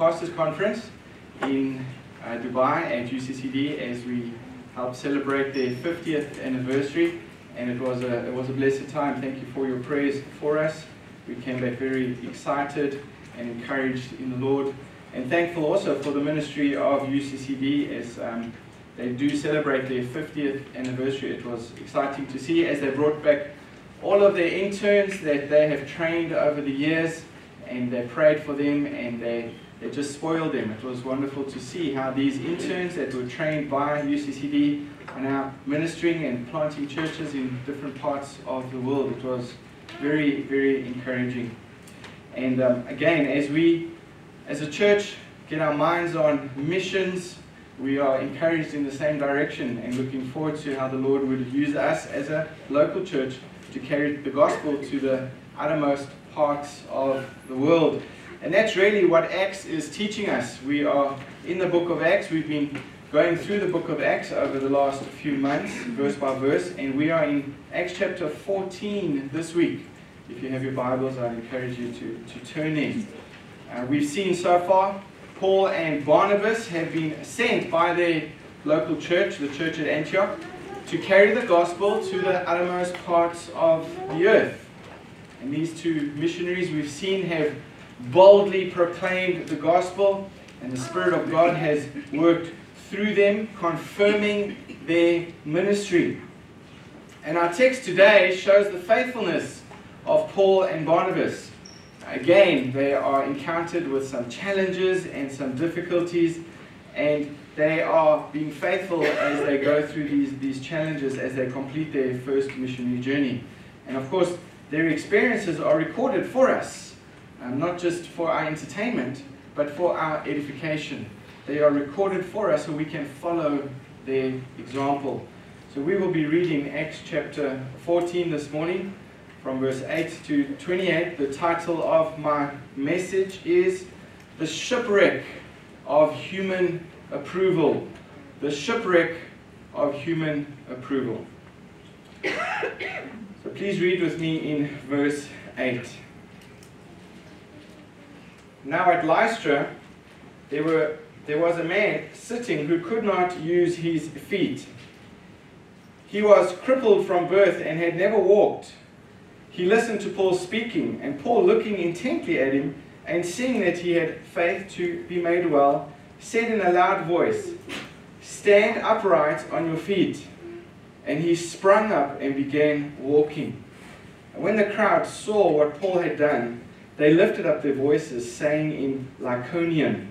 Pastors Conference in uh, Dubai at UCCD as we helped celebrate their 50th anniversary. And it was, a, it was a blessed time. Thank you for your prayers for us. We came back very excited and encouraged in the Lord. And thankful also for the ministry of UCCD as um, they do celebrate their 50th anniversary. It was exciting to see as they brought back all of their interns that they have trained over the years and they prayed for them and they, they just spoiled them. It was wonderful to see how these interns that were trained by UCCD are now ministering and planting churches in different parts of the world. It was very, very encouraging. And um, again, as we, as a church, get our minds on missions, we are encouraged in the same direction and looking forward to how the Lord would use us as a local church to carry the gospel to the uttermost parts of the world. And that's really what Acts is teaching us. We are in the book of Acts. We've been going through the book of Acts over the last few months, verse by verse, and we are in Acts chapter 14 this week. If you have your Bibles, I'd encourage you to, to turn in. Uh, we've seen so far Paul and Barnabas have been sent by their local church, the church at Antioch, to carry the gospel to the uttermost parts of the earth. And these two missionaries we've seen have boldly proclaimed the gospel, and the Spirit of God has worked through them, confirming their ministry. And our text today shows the faithfulness of Paul and Barnabas. Again, they are encountered with some challenges and some difficulties, and they are being faithful as they go through these, these challenges as they complete their first missionary journey. And of course, their experiences are recorded for us, um, not just for our entertainment, but for our edification. They are recorded for us so we can follow their example. So we will be reading Acts chapter 14 this morning from verse 8 to 28. The title of my message is The Shipwreck of Human Approval. The Shipwreck of Human Approval. So please read with me in verse 8. Now at Lystra, there, were, there was a man sitting who could not use his feet. He was crippled from birth and had never walked. He listened to Paul speaking, and Paul, looking intently at him and seeing that he had faith to be made well, said in a loud voice, Stand upright on your feet. And he sprung up and began walking. And when the crowd saw what Paul had done, they lifted up their voices, saying in Lycaonian,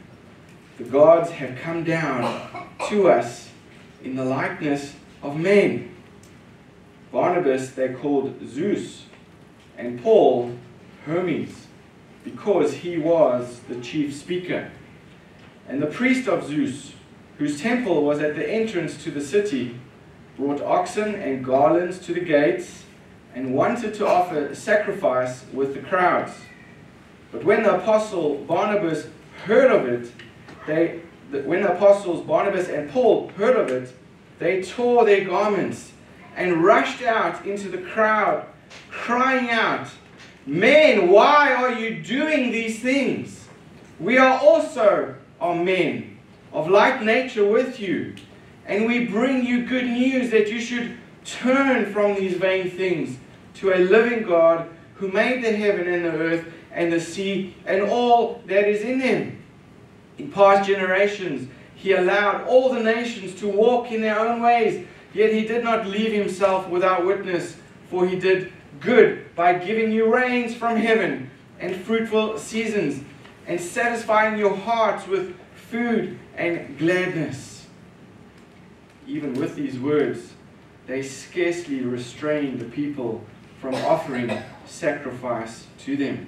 The gods have come down to us in the likeness of men. Barnabas they called Zeus and Paul Hermes, because he was the chief speaker. And the priest of Zeus, whose temple was at the entrance to the city, brought oxen and garlands to the gates and wanted to offer sacrifice with the crowds. But when the apostle Barnabas heard of it, they, when the apostles Barnabas and Paul heard of it, they tore their garments and rushed out into the crowd crying out, Men, why are you doing these things? We are also are men of like nature with you, and we bring you good news that you should turn from these vain things to a living God who made the heaven and the earth and the sea and all that is in them. In past generations, he allowed all the nations to walk in their own ways, yet he did not leave himself without witness, for he did good by giving you rains from heaven and fruitful seasons, and satisfying your hearts with food and gladness. Even with these words, they scarcely restrained the people from offering sacrifice to them.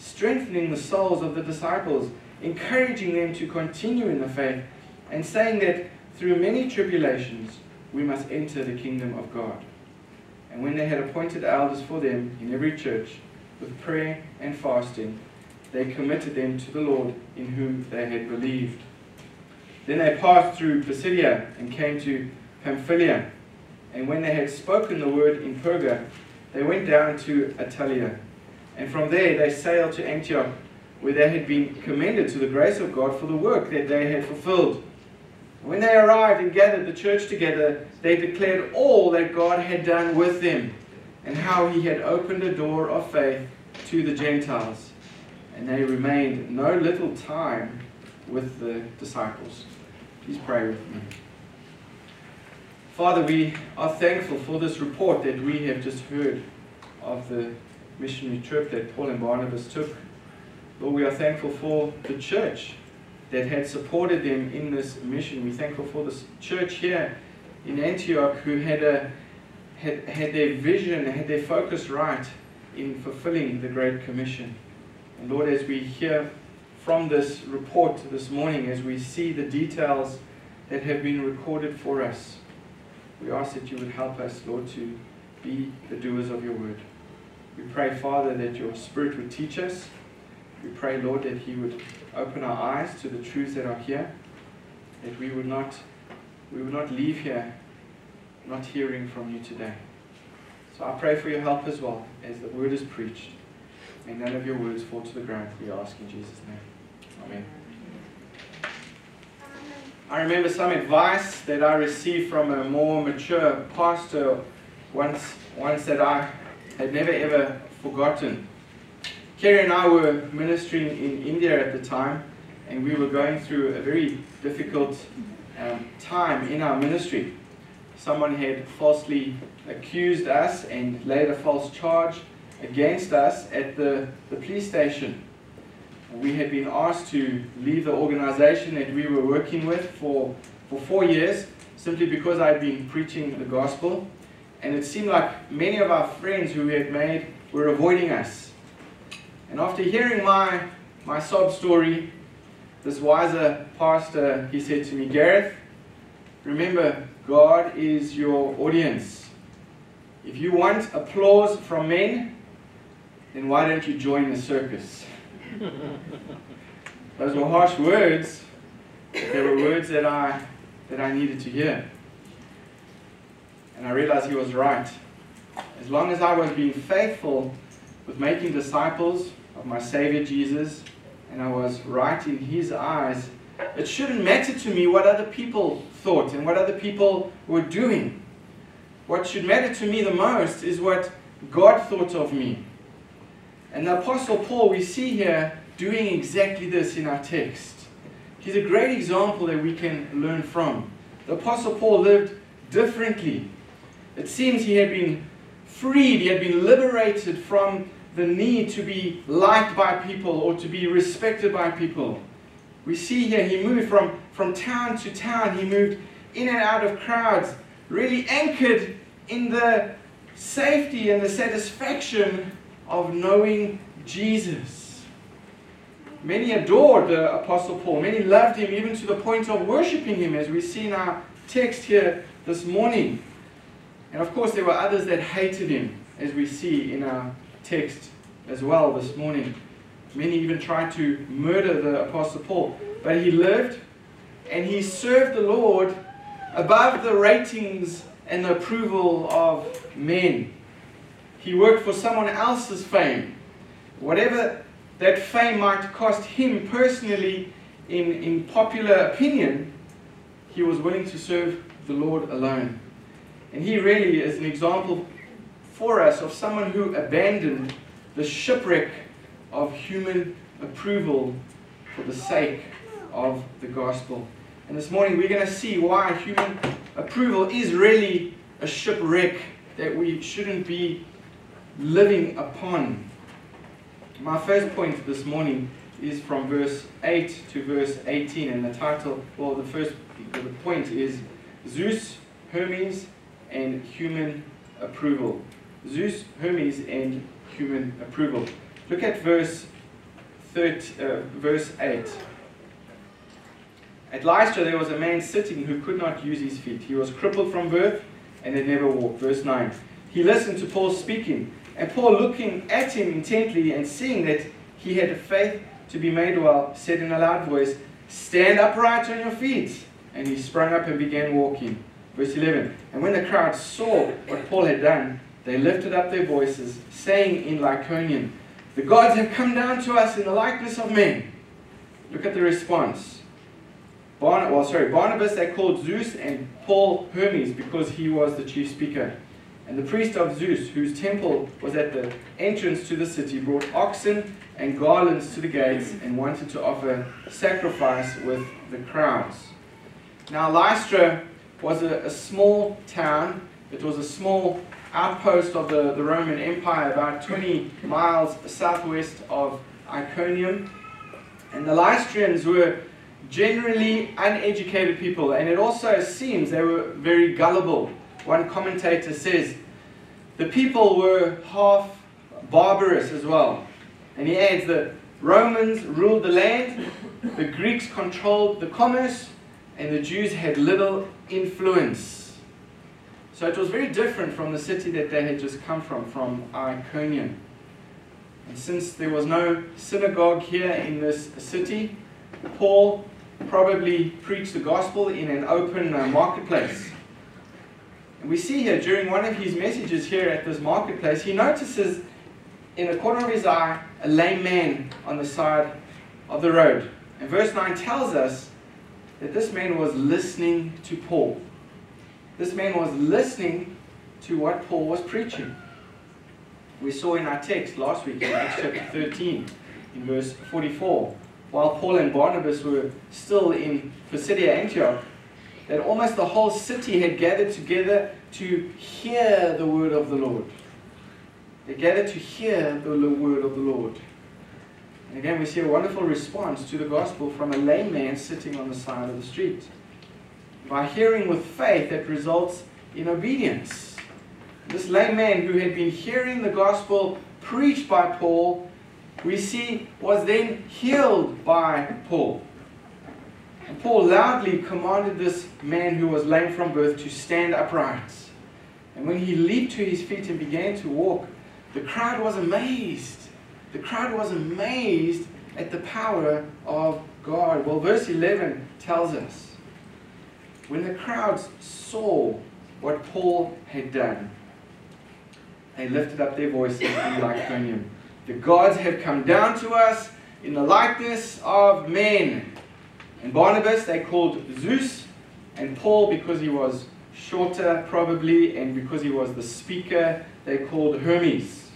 strengthening the souls of the disciples encouraging them to continue in the faith, and saying that through many tribulations we must enter the kingdom of God. And when they had appointed elders for them in every church, with prayer and fasting, they committed them to the Lord in whom they had believed. Then they passed through Pisidia and came to Pamphylia. And when they had spoken the word in Perga, they went down to Attalia. And from there they sailed to Antioch, where they had been commended to the grace of God for the work that they had fulfilled. When they arrived and gathered the church together, they declared all that God had done with them and how he had opened a door of faith to the Gentiles. And they remained no little time with the disciples. Please pray with me. Father, we are thankful for this report that we have just heard of the missionary trip that Paul and Barnabas took. Lord, we are thankful for the church that had supported them in this mission. We're thankful for this church here in Antioch who had, a, had, had their vision, had their focus right in fulfilling the Great Commission. And Lord, as we hear from this report this morning, as we see the details that have been recorded for us, we ask that you would help us, Lord, to be the doers of your word. We pray, Father, that your Spirit would teach us. We pray, Lord, that He would open our eyes to the truths that are here, that we would not, we would not leave here not hearing from you today. So I pray for your help as well as the word is preached. May none of your words fall to the ground. We ask in Jesus' name. Amen. I remember some advice that I received from a more mature pastor once, once that I had never ever forgotten. Kerry and I were ministering in India at the time, and we were going through a very difficult um, time in our ministry. Someone had falsely accused us and laid a false charge against us at the, the police station. We had been asked to leave the organization that we were working with for, for four years simply because I had been preaching the gospel. And it seemed like many of our friends who we had made were avoiding us. And after hearing my, my sob story, this wiser pastor, he said to me, Gareth, remember, God is your audience. If you want applause from men, then why don't you join the circus? Those were harsh words. They were words that I, that I needed to hear. And I realized he was right. As long as I was being faithful with making disciples of my Savior Jesus, and I was right in his eyes, it shouldn't matter to me what other people thought and what other people were doing. What should matter to me the most is what God thought of me. And the Apostle Paul, we see here doing exactly this in our text. He's a great example that we can learn from. The Apostle Paul lived differently. It seems he had been freed, he had been liberated from the need to be liked by people or to be respected by people. We see here he moved from, from town to town, he moved in and out of crowds, really anchored in the safety and the satisfaction of knowing Jesus. Many adored the Apostle Paul. Many loved him even to the point of worshipping him, as we see in our text here this morning. And of course, there were others that hated him, as we see in our text as well this morning. Many even tried to murder the Apostle Paul. But he lived and he served the Lord above the ratings and the approval of men. He worked for someone else's fame. Whatever that fame might cost him personally in, in popular opinion, he was willing to serve the Lord alone. And he really is an example for us of someone who abandoned the shipwreck of human approval for the sake of the gospel. And this morning we're going to see why human approval is really a shipwreck that we shouldn't be living upon. My first point this morning is from verse 8 to verse 18, and the title, well, the first the point is Zeus, Hermes, and human approval. Zeus, Hermes, and human approval. Look at verse 30, uh, verse 8. At Lystra, there was a man sitting who could not use his feet. He was crippled from birth and had never walked. Verse 9. He listened to Paul speaking, and Paul, looking at him intently and seeing that he had a faith to be made well, said in a loud voice, Stand upright on your feet. And he sprang up and began walking. Verse 11. And when the crowd saw what Paul had done, they lifted up their voices, saying in Lycaonian, The gods have come down to us in the likeness of men. Look at the response. Barn- well, sorry, Barnabas they called Zeus and Paul Hermes because he was the chief speaker. And the priest of Zeus, whose temple was at the entrance to the city, brought oxen and garlands to the gates and wanted to offer sacrifice with the crowds. Now, Lystra was a, a small town, it was a small outpost of the, the Roman Empire, about 20 miles southwest of Iconium. And the Lystrians were generally uneducated people, and it also seems they were very gullible. One commentator says the people were half barbarous as well. And he adds that Romans ruled the land, the Greeks controlled the commerce, and the Jews had little influence. So it was very different from the city that they had just come from, from Iconium. And since there was no synagogue here in this city, Paul probably preached the gospel in an open uh, marketplace. And we see here during one of his messages here at this marketplace, he notices in the corner of his eye a lame man on the side of the road. And verse 9 tells us that this man was listening to Paul. This man was listening to what Paul was preaching. We saw in our text last week in Acts chapter 13, in verse 44, while Paul and Barnabas were still in Pisidia Antioch, that almost the whole city had gathered together to hear the word of the Lord. They gathered to hear the word of the Lord. Again, we see a wonderful response to the gospel from a lame man sitting on the side of the street. By hearing with faith, that results in obedience. This lame man who had been hearing the gospel preached by Paul, we see was then healed by Paul. And Paul loudly commanded this man who was lame from birth to stand upright. And when he leaped to his feet and began to walk, the crowd was amazed. The crowd was amazed at the power of God. Well, verse 11 tells us when the crowds saw what Paul had done, they lifted up their voices in Lycaonian. The gods have come down to us in the likeness of men. And Barnabas they called Zeus, and Paul, because he was shorter probably, and because he was the speaker, they called Hermes.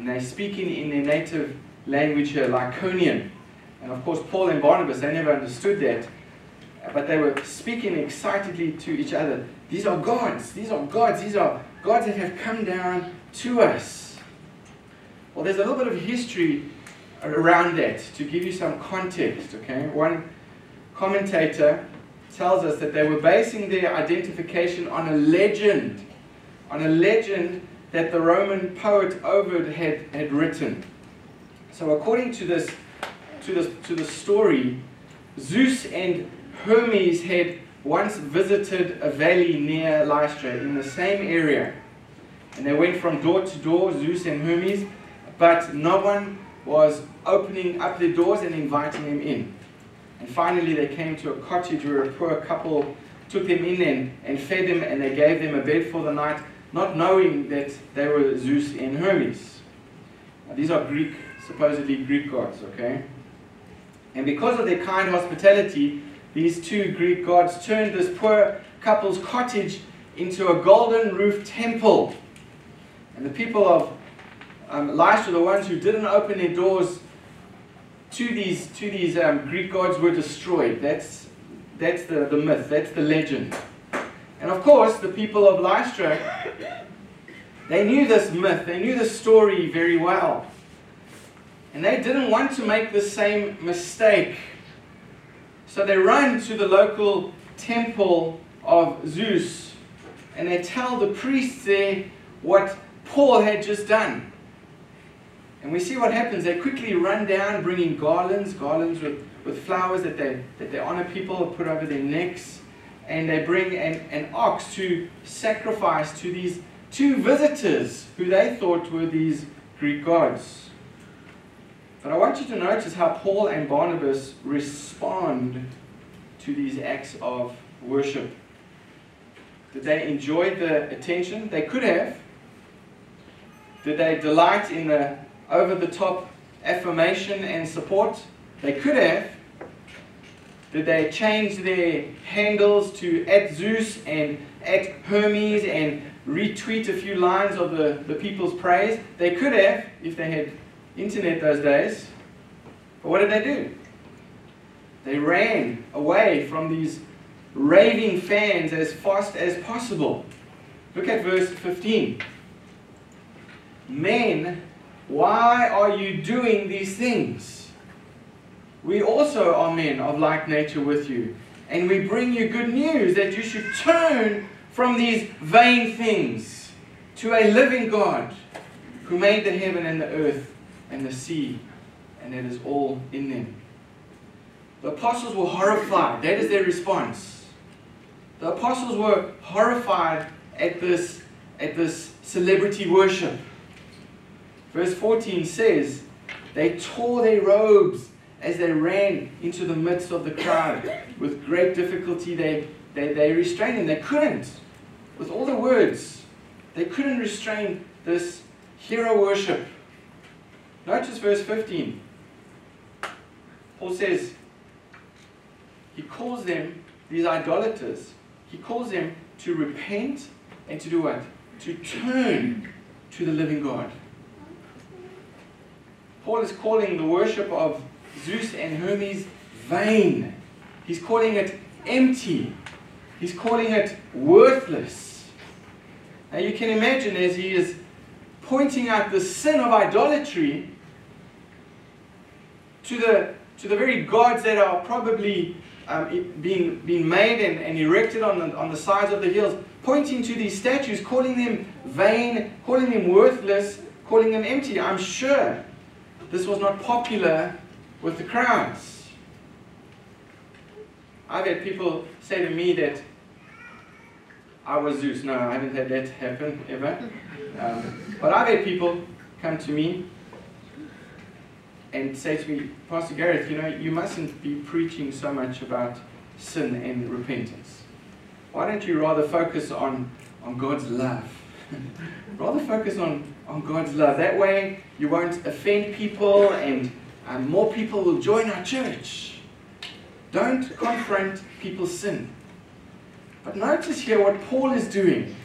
And they're speaking in their native language uh, here, Lycaonian. And of course, Paul and Barnabas, they never understood that. But they were speaking excitedly to each other. These are gods. These are gods. These are gods that have come down to us. Well, there's a little bit of history around that to give you some context, okay? One commentator tells us that they were basing their identification on a legend, on a legend that the Roman poet Ovid had, had written. So according to this, to this to the story, Zeus and Hermes had once visited a valley near Lystra in the same area. And they went from door to door, Zeus and Hermes, but no one was opening up their doors and inviting them in. And finally, they came to a cottage where a poor couple took them in and, and fed them, and they gave them a bed for the night, not knowing that they were Zeus and Hermes. Now, these are Greek, supposedly Greek gods, okay? And because of their kind hospitality, these two Greek gods turned this poor couple's cottage into a golden roofed temple. And the people of um, Lystra, the ones who didn't open their doors to these, to these um, Greek gods, were destroyed. That's, that's the, the myth, that's the legend. And of course, the people of Lystra, they knew this myth, they knew this story very well. And they didn't want to make the same mistake. So they run to the local temple of Zeus and they tell the priests there what Paul had just done. And we see what happens. They quickly run down bringing garlands, garlands with, with flowers that they, that they honor people, put over their necks. And they bring an, an ox to sacrifice to these two visitors who they thought were these Greek gods. But I want you to notice how Paul and Barnabas respond to these acts of worship. Did they enjoy the attention? They could have. Did they delight in the over the top affirmation and support? They could have. Did they change their handles to at Zeus and at Hermes and retweet a few lines of the, the people's praise? They could have if they had internet those days. But what did they do? They ran away from these raving fans as fast as possible. Look at verse 15. Men, why are you doing these things? We also are men of like nature with you, and we bring you good news that you should turn from these vain things to a living God who made the heaven and the earth and the sea, and it is all in them. The apostles were horrified. That is their response. The apostles were horrified at this, at this celebrity worship. Verse 14 says, They tore their robes as they ran into the midst of the crowd. With great difficulty, they, they, they restrained them. They couldn't. With all the words, they couldn't restrain this hero worship. Notice verse 15. Paul says, he calls them, these idolaters, he calls them to repent and to do what? To turn to the living God. Paul is calling the worship of Zeus and Hermes vain. He's calling it empty. He's calling it worthless. Now you can imagine as he is pointing out the sin of idolatry to the, to the very gods that are probably um, being, being made and, and erected on the, on the sides of the hills, pointing to these statues, calling them vain, calling them worthless, calling them empty. I'm sure this was not popular with the crowds. I've had people say to me that I was Zeus. No, I haven't had that happen ever. Um, but I've had people come to me and say to me, Pastor Gareth, you know, you mustn't be preaching so much about sin and repentance. Why don't you rather focus on, on God's love? rather focus on, on God's love. That way you won't offend people and um, more people will join our church. Don't confront people's sin. But notice here what Paul is doing.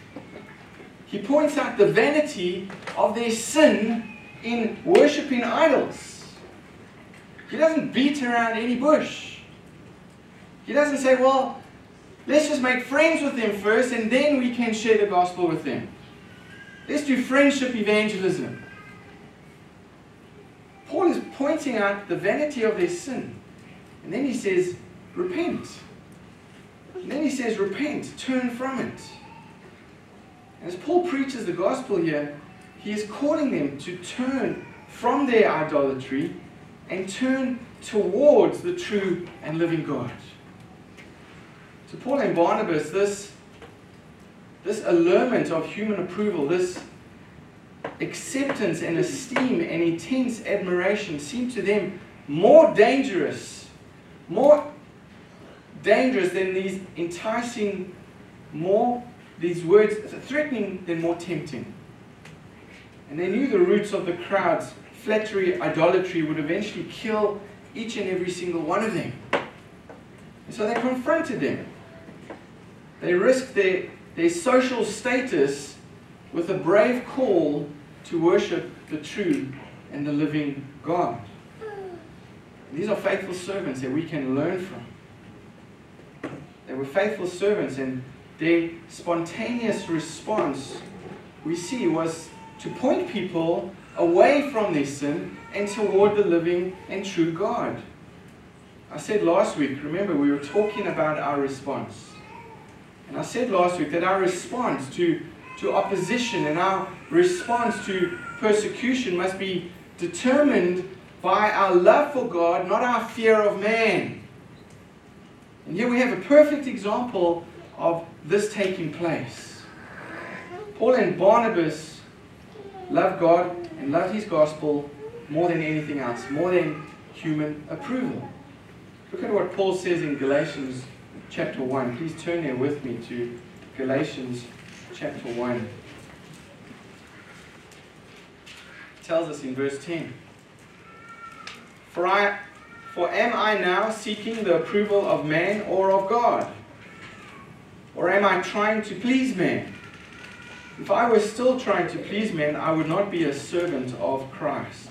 He points out the vanity of their sin in worshipping idols. He doesn't beat around any bush. He doesn't say, well, let's just make friends with them first and then we can share the gospel with them. Let's do friendship evangelism. Paul is pointing out the vanity of their sin. And then he says, repent. And then he says, repent, turn from it. As Paul preaches the gospel here, he is calling them to turn from their idolatry and turn towards the true and living God. To Paul and Barnabas, this, this allurement of human approval, this acceptance and esteem and intense admiration seemed to them more dangerous, more dangerous than these enticing, more, these words threatening than more tempting. And they knew the roots of the crowds flattery, idolatry would eventually kill each and every single one of them. And so they confronted them. They risked their, their social status with a brave call to worship the true and the living God. These are faithful servants that we can learn from. They were faithful servants, and their spontaneous response we see was to point people away from their sin and toward the living and true God. I said last week, remember, we were talking about our response. And I said last week that our response to, to opposition and our response to persecution must be determined by our love for God, not our fear of man. And here we have a perfect example of this taking place. Paul and Barnabas loved God and loved his gospel more than anything else, more than human approval. Look at what Paul says in Galatians chapter 1. Please turn there with me to Galatians chapter 1. It tells us in verse 10 For I for am I now seeking the approval of man or of God? Or am I trying to please man? If I were still trying to please men, I would not be a servant of Christ.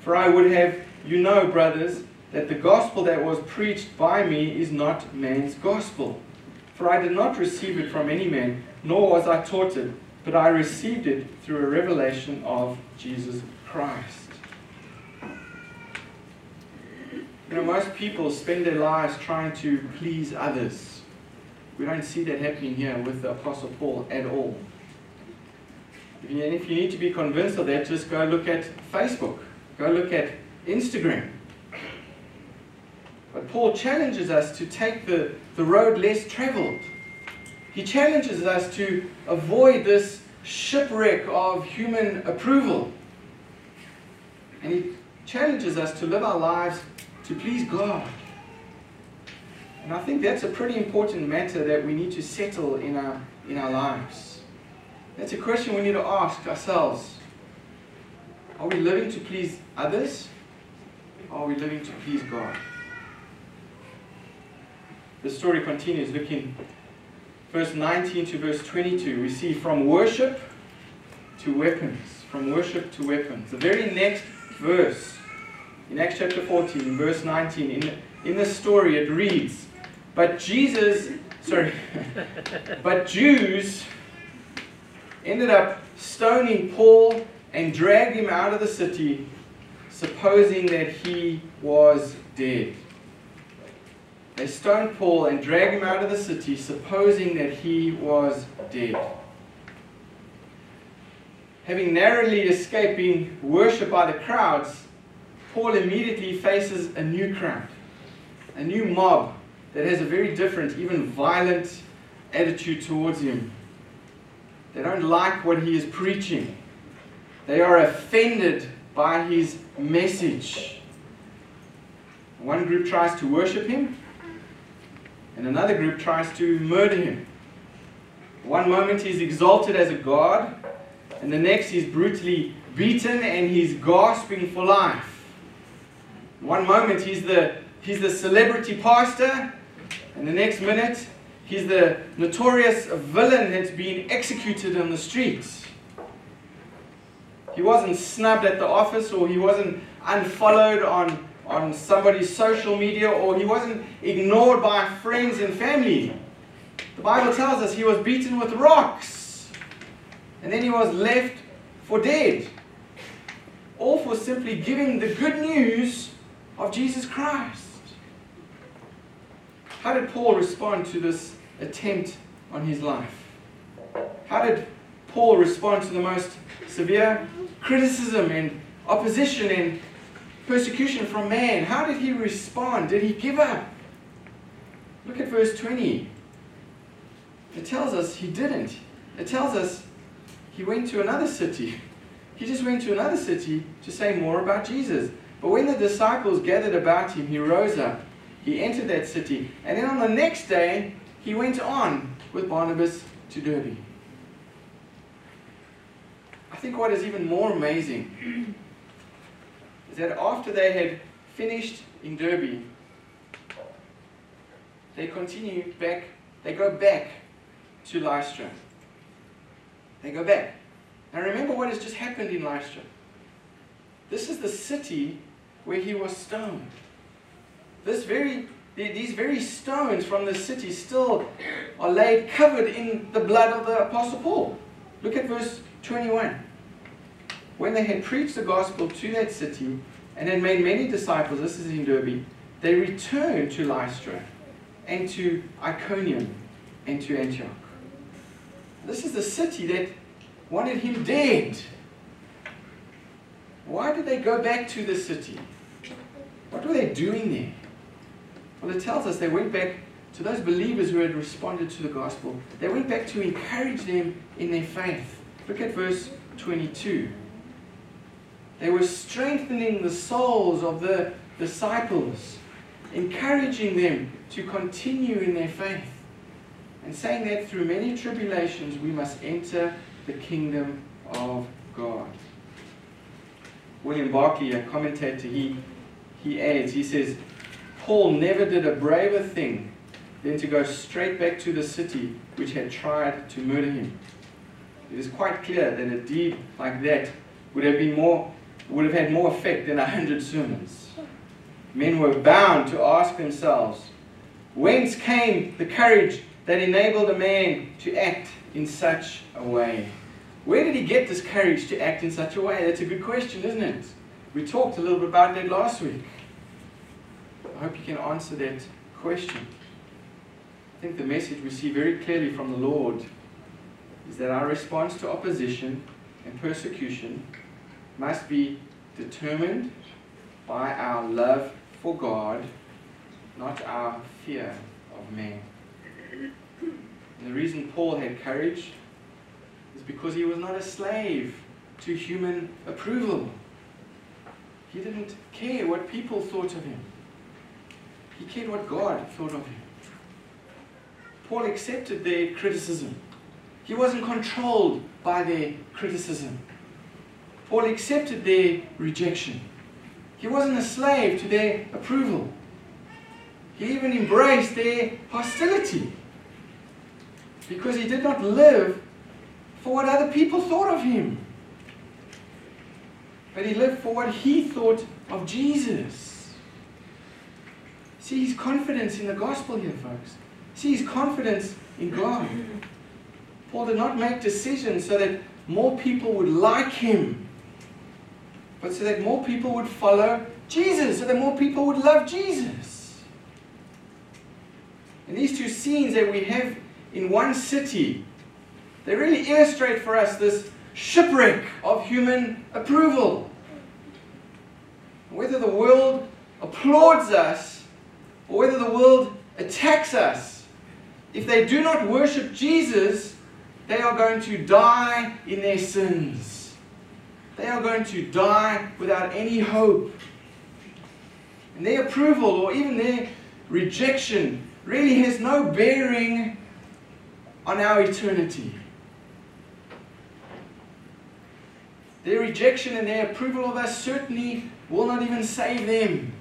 For I would have you know, brothers, that the gospel that was preached by me is not man's gospel. For I did not receive it from any man, nor was I taught it, but I received it through a revelation of Jesus Christ. You know, most people spend their lives trying to please others. We don't see that happening here with the Apostle Paul at all. If you, and if you need to be convinced of that, just go look at Facebook. Go look at Instagram. But Paul challenges us to take the, the road less traveled. He challenges us to avoid this shipwreck of human approval. And he challenges us to live our lives to please God. And I think that's a pretty important matter that we need to settle in our, in our lives. That's a question we need to ask ourselves. Are we living to please others? Or are we living to please God? The story continues. Looking verse 19 to verse 22, we see from worship to weapons. From worship to weapons. The very next verse in Acts chapter 14, verse 19, in, in the story it reads, But Jesus, sorry, but Jews ended up stoning Paul and dragged him out of the city, supposing that he was dead. They stone Paul and drag him out of the city, supposing that he was dead. Having narrowly escaped being worshipped by the crowds, Paul immediately faces a new crowd, a new mob that has a very different, even violent attitude towards him. They don't like what he is preaching. They are offended by his message. One group tries to worship him, and another group tries to murder him. One moment he's exalted as a god, and the next he's brutally beaten and he's gasping for life. One moment he's the, he's the celebrity pastor, and the next minute he's the notorious villain that's being executed on the streets. He wasn't snubbed at the office, or he wasn't unfollowed on, on somebody's social media, or he wasn't ignored by friends and family. The Bible tells us he was beaten with rocks, and then he was left for dead. All for simply giving the good news of Jesus Christ. How did Paul respond to this attempt on his life? How did Paul respond to the most severe criticism and opposition and persecution from man? How did he respond? Did he give up? Look at verse 20. It tells us he didn't. It tells us he went to another city. He just went to another city to say more about Jesus. But when the disciples gathered about him, he rose up, he entered that city, and then on the next day, he went on with Barnabas to Derbe. I think what is even more amazing that after they had finished in Derbe, they continue back, they go back to Lystra. They go back. Now remember what has just happened in Lystra. This is the city where he was stoned. This very, these very stones from the city still are laid covered in the blood of the Apostle Paul. Look at verse 21. When they had preached the gospel to that city and had made many disciples, this is in Derbe, they returned to Lystra and to Iconium and to Antioch. This is the city that wanted him dead why did they go back to the city? What were they doing there? Well, it tells us they went back to those believers who had responded to the gospel. They went back to encourage them in their faith. Look at verse 22. They were strengthening the souls of the disciples, encouraging them to continue in their faith, and saying that through many tribulations we must enter the kingdom of God. William Barclay, a commentator, he, he adds, he says, Paul never did a braver thing than to go straight back to the city which had tried to murder him. It is quite clear that a deed like that would have been more would have had more effect than a hundred sermons. Men were bound to ask themselves, whence came the courage that enabled a man to act in such a way? Where did he get this courage to act in such a way? That's a good question, isn't it? We talked a little bit about that last week. I hope you can answer that question. I think the message we see very clearly from the Lord is that our response to opposition and persecution must be determined by our love for God, not our fear of man. And the reason Paul had courage is because he was not a slave to human approval. He didn't care what people thought of him. He cared what God thought of him. Paul accepted their criticism. He wasn't controlled by their criticism. Paul accepted their rejection. He wasn't a slave to their approval. He even embraced their hostility because he did not live for what other people thought of him. But he lived for what he thought of Jesus. See his confidence in the gospel here, folks. See his confidence in God. Paul did not make decisions so that more people would like him but so that more people would follow Jesus, so that more people would love Jesus. And these two scenes that we have in one city, they really illustrate for us this shipwreck of human approval. Whether the world applauds us or whether the world attacks us, if they do not worship Jesus, they are going to die in their sins. They are going to die without any hope. And their approval or even their rejection really has no bearing on our eternity. Their rejection and their approval of us certainly will not even save them.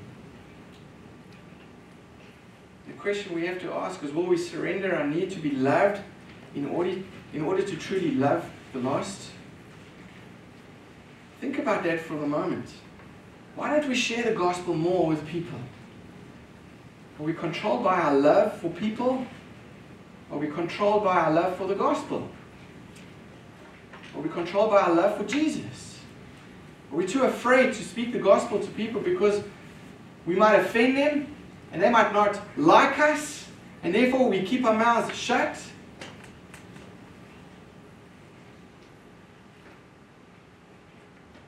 The question we have to ask is will we surrender our need to be loved in order, in order to truly love the lost? Think about that for a moment. Why don't we share the gospel more with people? Are we controlled by our love for people? Are we controlled by our love for the gospel? Are we controlled by our love for Jesus? Are we too afraid to speak the gospel to people because we might offend them and they might not like us and therefore we keep our mouths shut?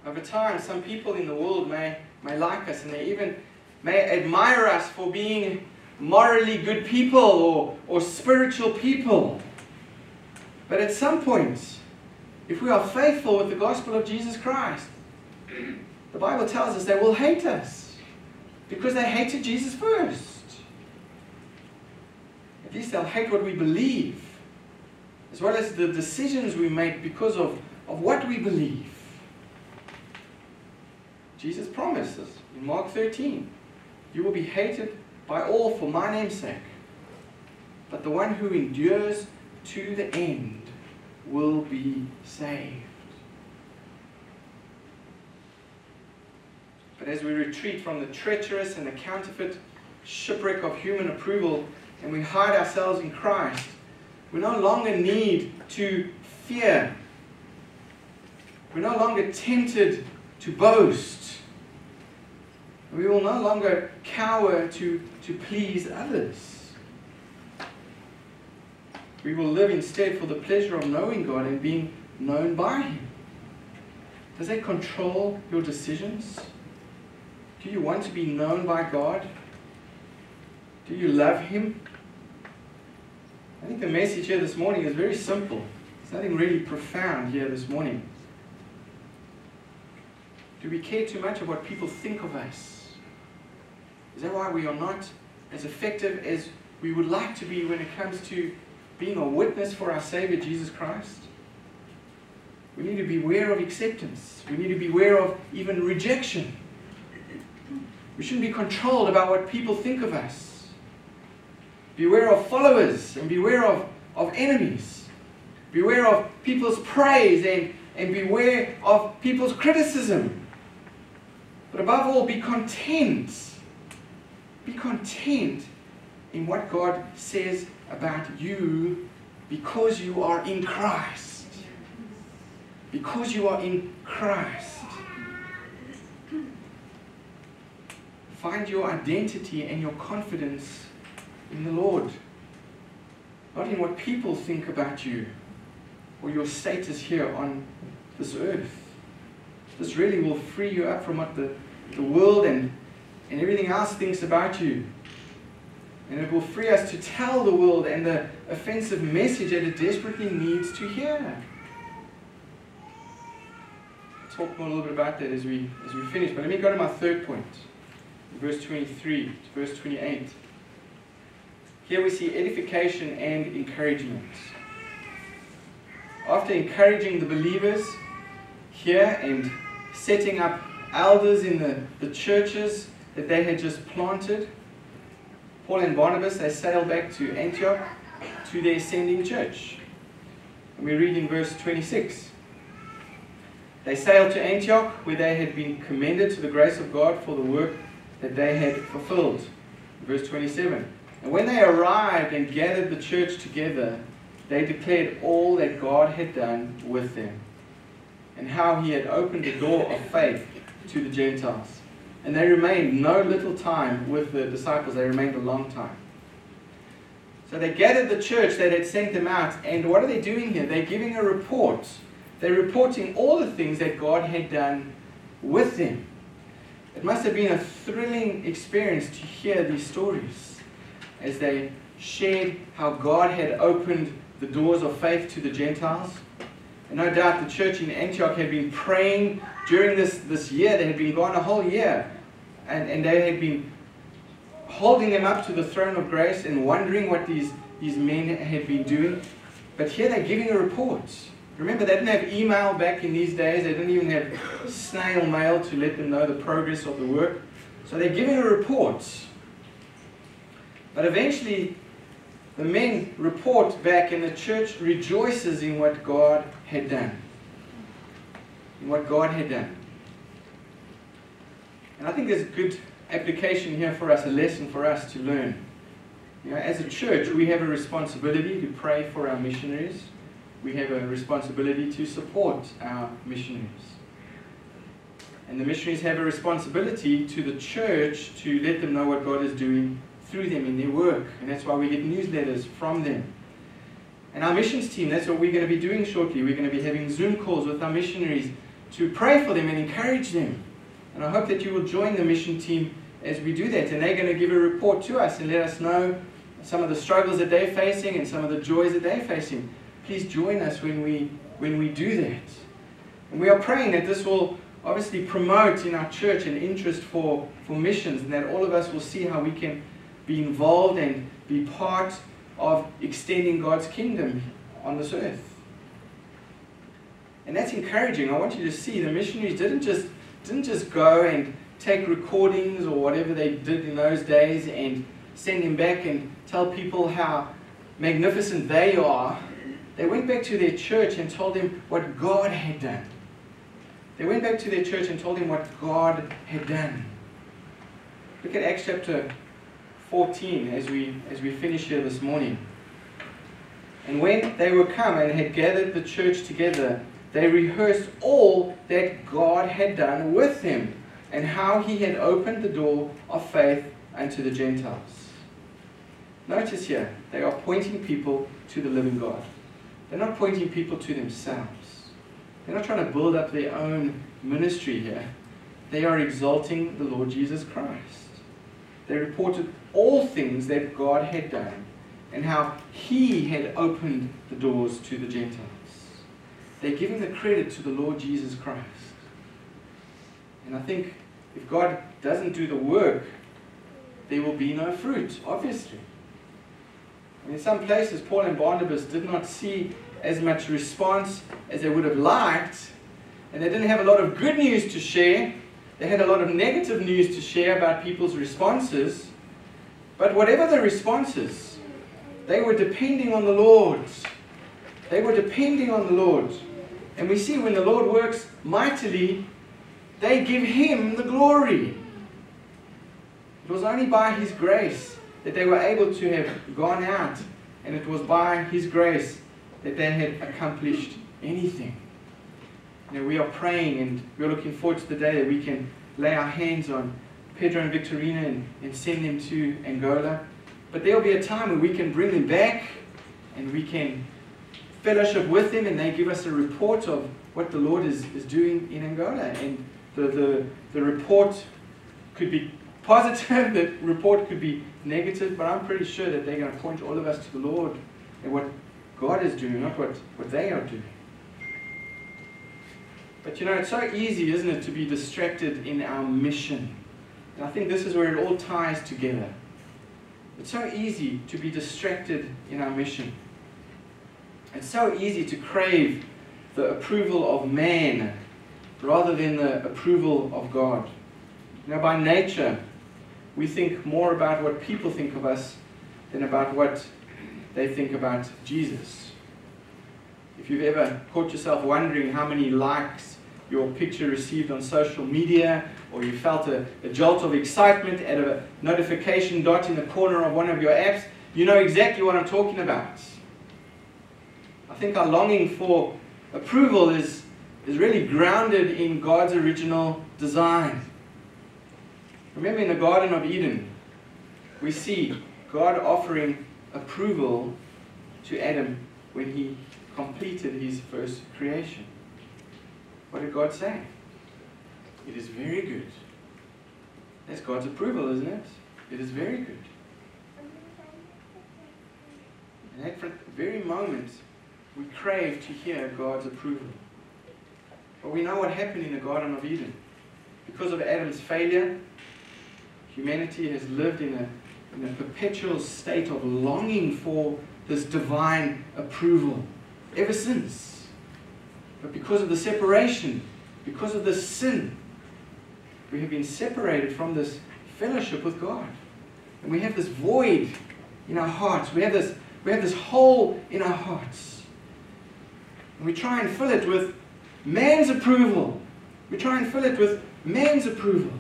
Over time, some people in the world may, may like us and they even may admire us for being morally good people or, or spiritual people. But at some point, if we are faithful with the gospel of Jesus Christ, the Bible tells us they will hate us because they hated Jesus first. At least they'll hate what we believe, as well as the decisions we make because of, of what we believe. Jesus promises in Mark 13, You will be hated by all for my name's sake, but the one who endures to the end will be saved. But as we retreat from the treacherous and the counterfeit shipwreck of human approval and we hide ourselves in Christ, we no longer need to fear. We're no longer tempted to boast. We will no longer cower to, to please others. We will live instead for the pleasure of knowing God and being known by Him. Does that control your decisions? Do you want to be known by God? Do you love Him? I think the message here this morning is very simple. There's nothing really profound here this morning. Do we care too much of what people think of us? Is that why we are not as effective as we would like to be when it comes to being a witness for our Savior Jesus Christ? We need to be aware of acceptance. We need to be aware of even rejection. We shouldn't be controlled about what people think of us. Beware of followers and beware of, of enemies. Beware of people's praise and, and beware of people's criticism. But above all, be content. Be content in what God says about you because you are in Christ. Because you are in Christ. Find your identity and your confidence in the Lord. Not in what people think about you or your status here on this earth. This really will free you up from what the, the world and, and everything else thinks about you. And it will free us to tell the world and the offensive message that it desperately needs to hear. I'll talk more a little bit about that as we as we finish. But let me go to my third point. Verse 23 to verse 28. Here we see edification and encouragement. After encouraging the believers here and setting up elders in the, the churches that they had just planted, Paul and Barnabas, they sailed back to Antioch to their ascending church. And we read in verse 26. They sailed to Antioch, where they had been commended to the grace of God for the work that they had fulfilled. Verse 27. And when they arrived and gathered the church together, they declared all that God had done with them, and how he had opened the door of faith to the Gentiles. And they remained no little time with the disciples, they remained a long time. So they gathered the church that had sent them out, and what are they doing here? They're giving a report. They're reporting all the things that God had done with them. It must have been a thrilling experience to hear these stories as they shared how God had opened the doors of faith to the Gentiles. And no doubt the church in Antioch had been praying during this, this year. They had been gone a whole year. And, and they had been holding them up to the throne of grace and wondering what these, these men had been doing. But here they're giving a report. Remember, they didn't have email back in these days. They didn't even have snail mail to let them know the progress of the work. So they're giving a report. But eventually, the men report back, and the church rejoices in what God had done. In what God had done. And I think there's a good application here for us, a lesson for us to learn. You know, as a church, we have a responsibility to pray for our missionaries. We have a responsibility to support our missionaries. And the missionaries have a responsibility to the church to let them know what God is doing through them in their work. And that's why we get newsletters from them. And our missions team, that's what we're going to be doing shortly. We're going to be having Zoom calls with our missionaries to pray for them and encourage them. And I hope that you will join the mission team as we do that. And they're going to give a report to us and let us know some of the struggles that they're facing and some of the joys that they're facing. Please join us when we, when we do that. And we are praying that this will obviously promote in our church an interest for, for missions and that all of us will see how we can be involved and be part of extending God's kingdom on this earth. And that's encouraging. I want you to see the missionaries didn't just didn't just go and take recordings or whatever they did in those days and send them back and tell people how magnificent they are. They went back to their church and told them what God had done. They went back to their church and told them what God had done. Look at Acts chapter 14 as we as we finish here this morning. And when they were come and had gathered the church together, they rehearsed all that God had done with them and how he had opened the door of faith unto the Gentiles. Notice here, they are pointing people to the living God. They're not pointing people to themselves. They're not trying to build up their own ministry here. They are exalting the Lord Jesus Christ. They reported all things that God had done and how He had opened the doors to the Gentiles. They're giving the credit to the Lord Jesus Christ. And I think if God doesn't do the work, there will be no fruit, obviously. And in some places, Paul and Barnabas did not see as much response as they would have liked, and they didn't have a lot of good news to share. They had a lot of negative news to share about people's responses. But whatever the responses, they were depending on the Lord. They were depending on the Lord. And we see when the Lord works mightily, they give Him the glory. It was only by His grace that they were able to have gone out, and it was by His grace that they had accomplished anything. You know, we are praying and we're looking forward to the day that we can lay our hands on Pedro and Victorina and, and send them to Angola. But there will be a time when we can bring them back and we can fellowship with them and they give us a report of what the Lord is, is doing in Angola. And the, the, the report could be positive, the report could be negative, but I'm pretty sure that they're going to point all of us to the Lord and what God is doing, not what, what they are doing. But you know, it's so easy, isn't it, to be distracted in our mission. And I think this is where it all ties together. It's so easy to be distracted in our mission. It's so easy to crave the approval of man rather than the approval of God. Know, by nature, we think more about what people think of us than about what they think about Jesus. If you've ever caught yourself wondering how many likes your picture received on social media, or you felt a, a, jolt of excitement at a notification dot in the corner of one of your apps, you know exactly what I'm talking about. I think our longing for approval is, is really grounded in God's original design. Remember in the Garden of Eden, we see God offering approval to Adam when he completed his first creation. What did God say? It is very good. That's God's approval, isn't it? It is very good. And at that very moment, we crave to hear God's approval. But we know what happened in the Garden of Eden. Because of Adam's failure, humanity has lived in a in a perpetual state of longing for this divine approval ever since. But because of the separation, because of the sin, we have been separated from this fellowship with God. And we have this void in our hearts. We have this, we have this hole in our hearts. And we try and fill it with man's approval. We try and fill it with man's approval.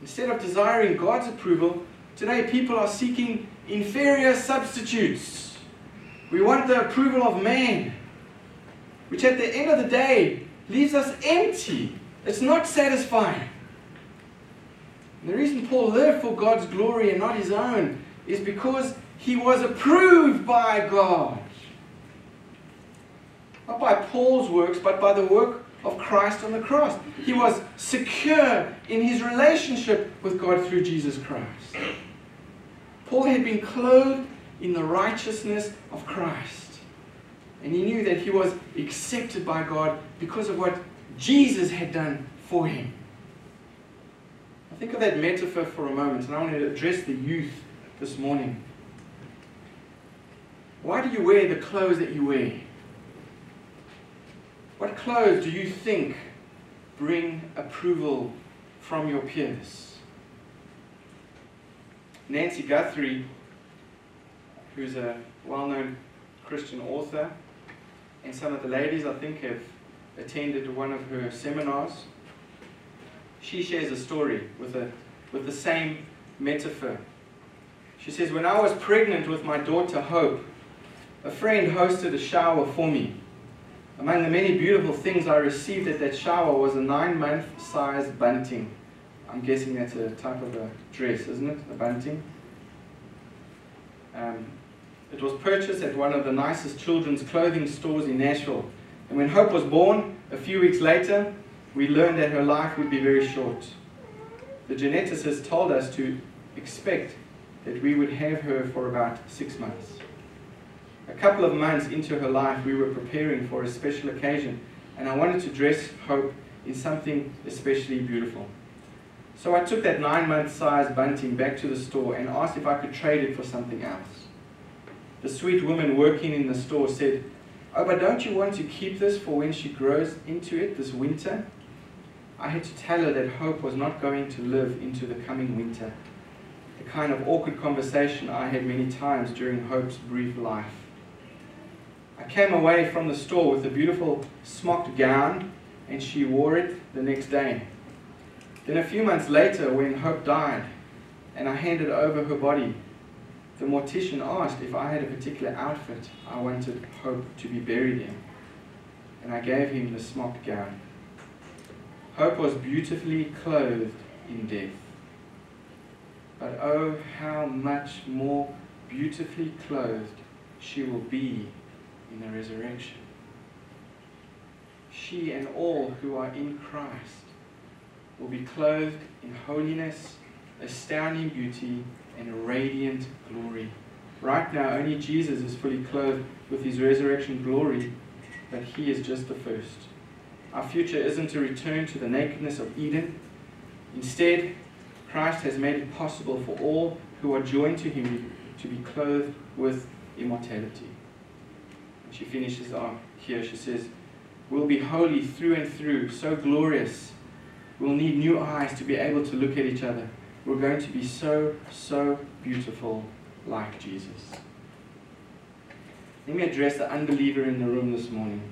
Instead of desiring God's approval, today people are seeking inferior substitutes. We want the approval of man, which at the end of the day leaves us empty. It's not satisfying. And the reason Paul lived for God's glory and not his own is because he was approved by God. Not by Paul's works, but by the work of Christ on the cross. He was secure in his relationship with God through Jesus Christ. Paul had been clothed in the righteousness of Christ. And he knew that he was accepted by God because of what Jesus had done for him. I think of that metaphor for a moment, and I want to address the youth this morning. Why do you wear the clothes that you wear? What clothes do you think bring approval from your peers? Nancy Guthrie, who's a well known Christian author, and some of the ladies I think have attended one of her seminars. She shares a story with, a, with the same metaphor. She says, When I was pregnant with my daughter Hope, a friend hosted a shower for me. Among the many beautiful things I received at that shower was a nine month size bunting. I'm guessing that's a type of a dress, isn't it? A bunting. Um, it was purchased at one of the nicest children's clothing stores in Nashville. And when Hope was born, a few weeks later, we learned that her life would be very short. The geneticist told us to expect that we would have her for about six months. A couple of months into her life, we were preparing for a special occasion, and I wanted to dress Hope in something especially beautiful. So I took that nine month size bunting back to the store and asked if I could trade it for something else. The sweet woman working in the store said, Oh, but don't you want to keep this for when she grows into it this winter? I had to tell her that Hope was not going to live into the coming winter. The kind of awkward conversation I had many times during Hope's brief life. I came away from the store with a beautiful smocked gown, and she wore it the next day. Then a few months later, when Hope died, and I handed over her body, the mortician asked if I had a particular outfit I wanted Hope to be buried in, and I gave him the smock gown. Hope was beautifully clothed in death. But oh, how much more beautifully clothed she will be in the resurrection. She and all who are in Christ will be clothed in holiness, astounding beauty, and radiant glory. Right now, only Jesus is fully clothed with his resurrection glory, but he is just the first. Our future isn't to return to the nakedness of Eden. Instead, Christ has made it possible for all who are joined to him to be clothed with immortality. And she finishes off here. She says, We'll be holy through and through, so glorious. We'll need new eyes to be able to look at each other. We're going to be so, so beautiful like Jesus. Let me address the unbeliever in the room this morning.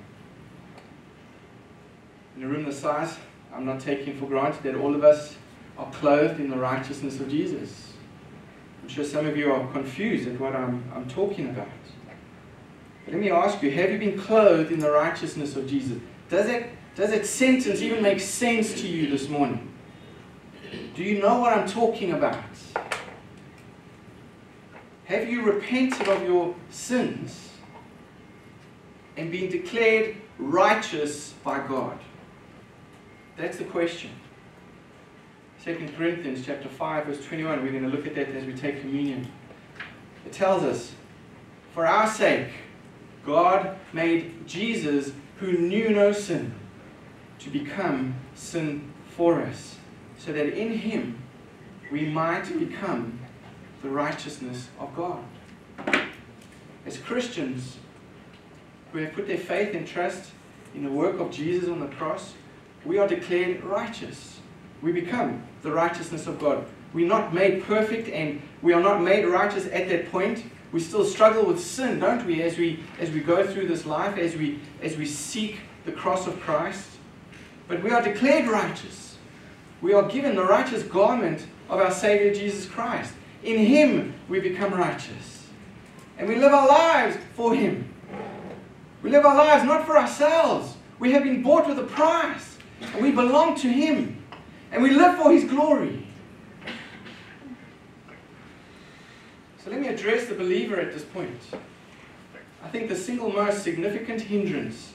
In a room this size, I'm not taking for granted that all of us are clothed in the righteousness of Jesus. I'm sure some of you are confused at what I'm, I'm talking about. But let me ask you have you been clothed in the righteousness of Jesus? Does that, does that sentence even make sense to you this morning? Do you know what I'm talking about? Have you repented of your sins and been declared righteous by God? That's the question. 2 Corinthians chapter 5 verse 21 we're going to look at that as we take communion. It tells us for our sake God made Jesus, who knew no sin, to become sin for us, so that in him we might become the righteousness of God. As Christians who have put their faith and trust in the work of Jesus on the cross, we are declared righteous. We become the righteousness of God. We're not made perfect and we are not made righteous at that point we still struggle with sin, don't we, as we as we go through this life, as we as we seek the cross of Christ. But we are declared righteous. We are given the righteous garment of our Savior Jesus Christ. In Him we become righteous. And we live our lives for Him. We live our lives not for ourselves. We have been bought with a price. And we belong to Him. And we live for His glory. So let me address the believer at this point. I think the single most significant hindrance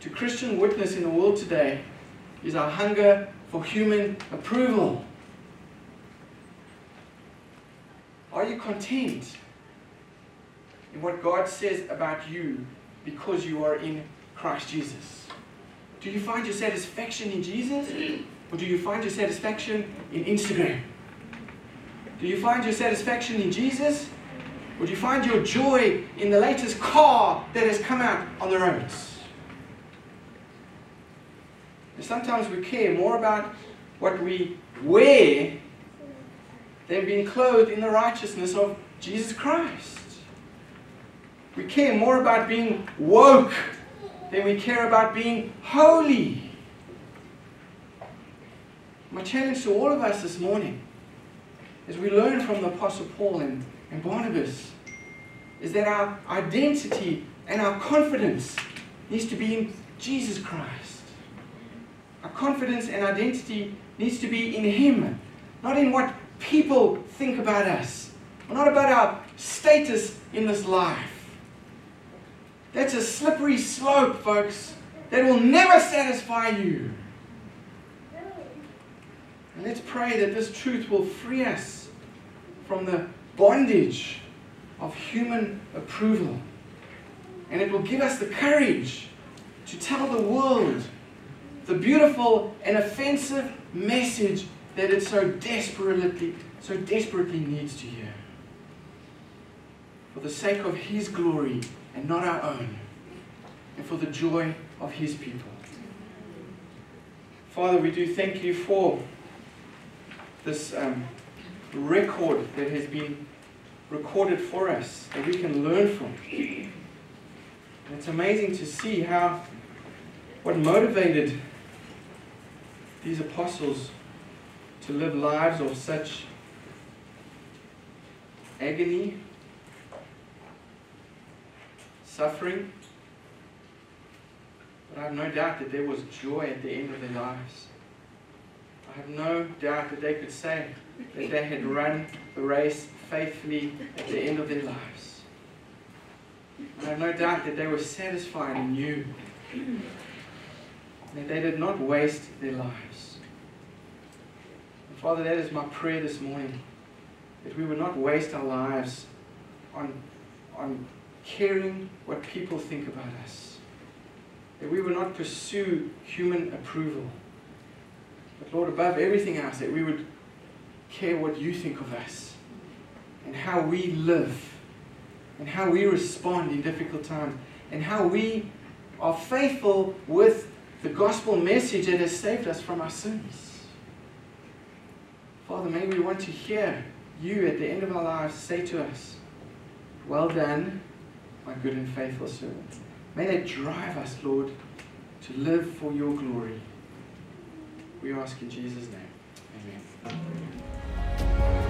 to Christian witness in the world today is our hunger for human approval. Are you content in what God says about you because you are in Christ Jesus? Do you find your satisfaction in Jesus? Or do you find your satisfaction in Instagram? Do you find your satisfaction in Jesus? Or do you find your joy in the latest car that has come out on the roads? And sometimes we care more about what we wear than being clothed in the righteousness of Jesus Christ. We care more about being woke than we care about being holy. My challenge to all of us this morning as we learn from the Apostle Paul and, and Barnabas, is that our identity and our confidence needs to be in Jesus Christ. Our confidence and identity needs to be in Him, not in what people think about us, or not about our status in this life. That's a slippery slope, folks. that will never satisfy you. And let's pray that this truth will free us from the bondage of human approval. And it will give us the courage to tell the world the beautiful and offensive message that it so desperately, so desperately needs to hear. For the sake of His glory and not our own, and for the joy of His people. Father, we do thank you for this um, record that has been recorded for us that we can learn from. And it's amazing to see how what motivated these apostles to live lives of such agony, suffering. But I have no doubt that there was joy at the end of their lives. I have no doubt that they could say that they had run the race faithfully at the end of their lives. I have no doubt that they were satisfied and knew that they did not waste their lives. And Father, that is my prayer this morning that we would not waste our lives on, on caring what people think about us, that we would not pursue human approval but Lord, above everything else, that we would care what you think of us and how we live and how we respond in difficult times and how we are faithful with the gospel message that has saved us from our sins. Father, may we want to hear you at the end of our lives say to us, Well done, my good and faithful servant. May that drive us, Lord, to live for your glory. We ask in Jesus' name. Amen.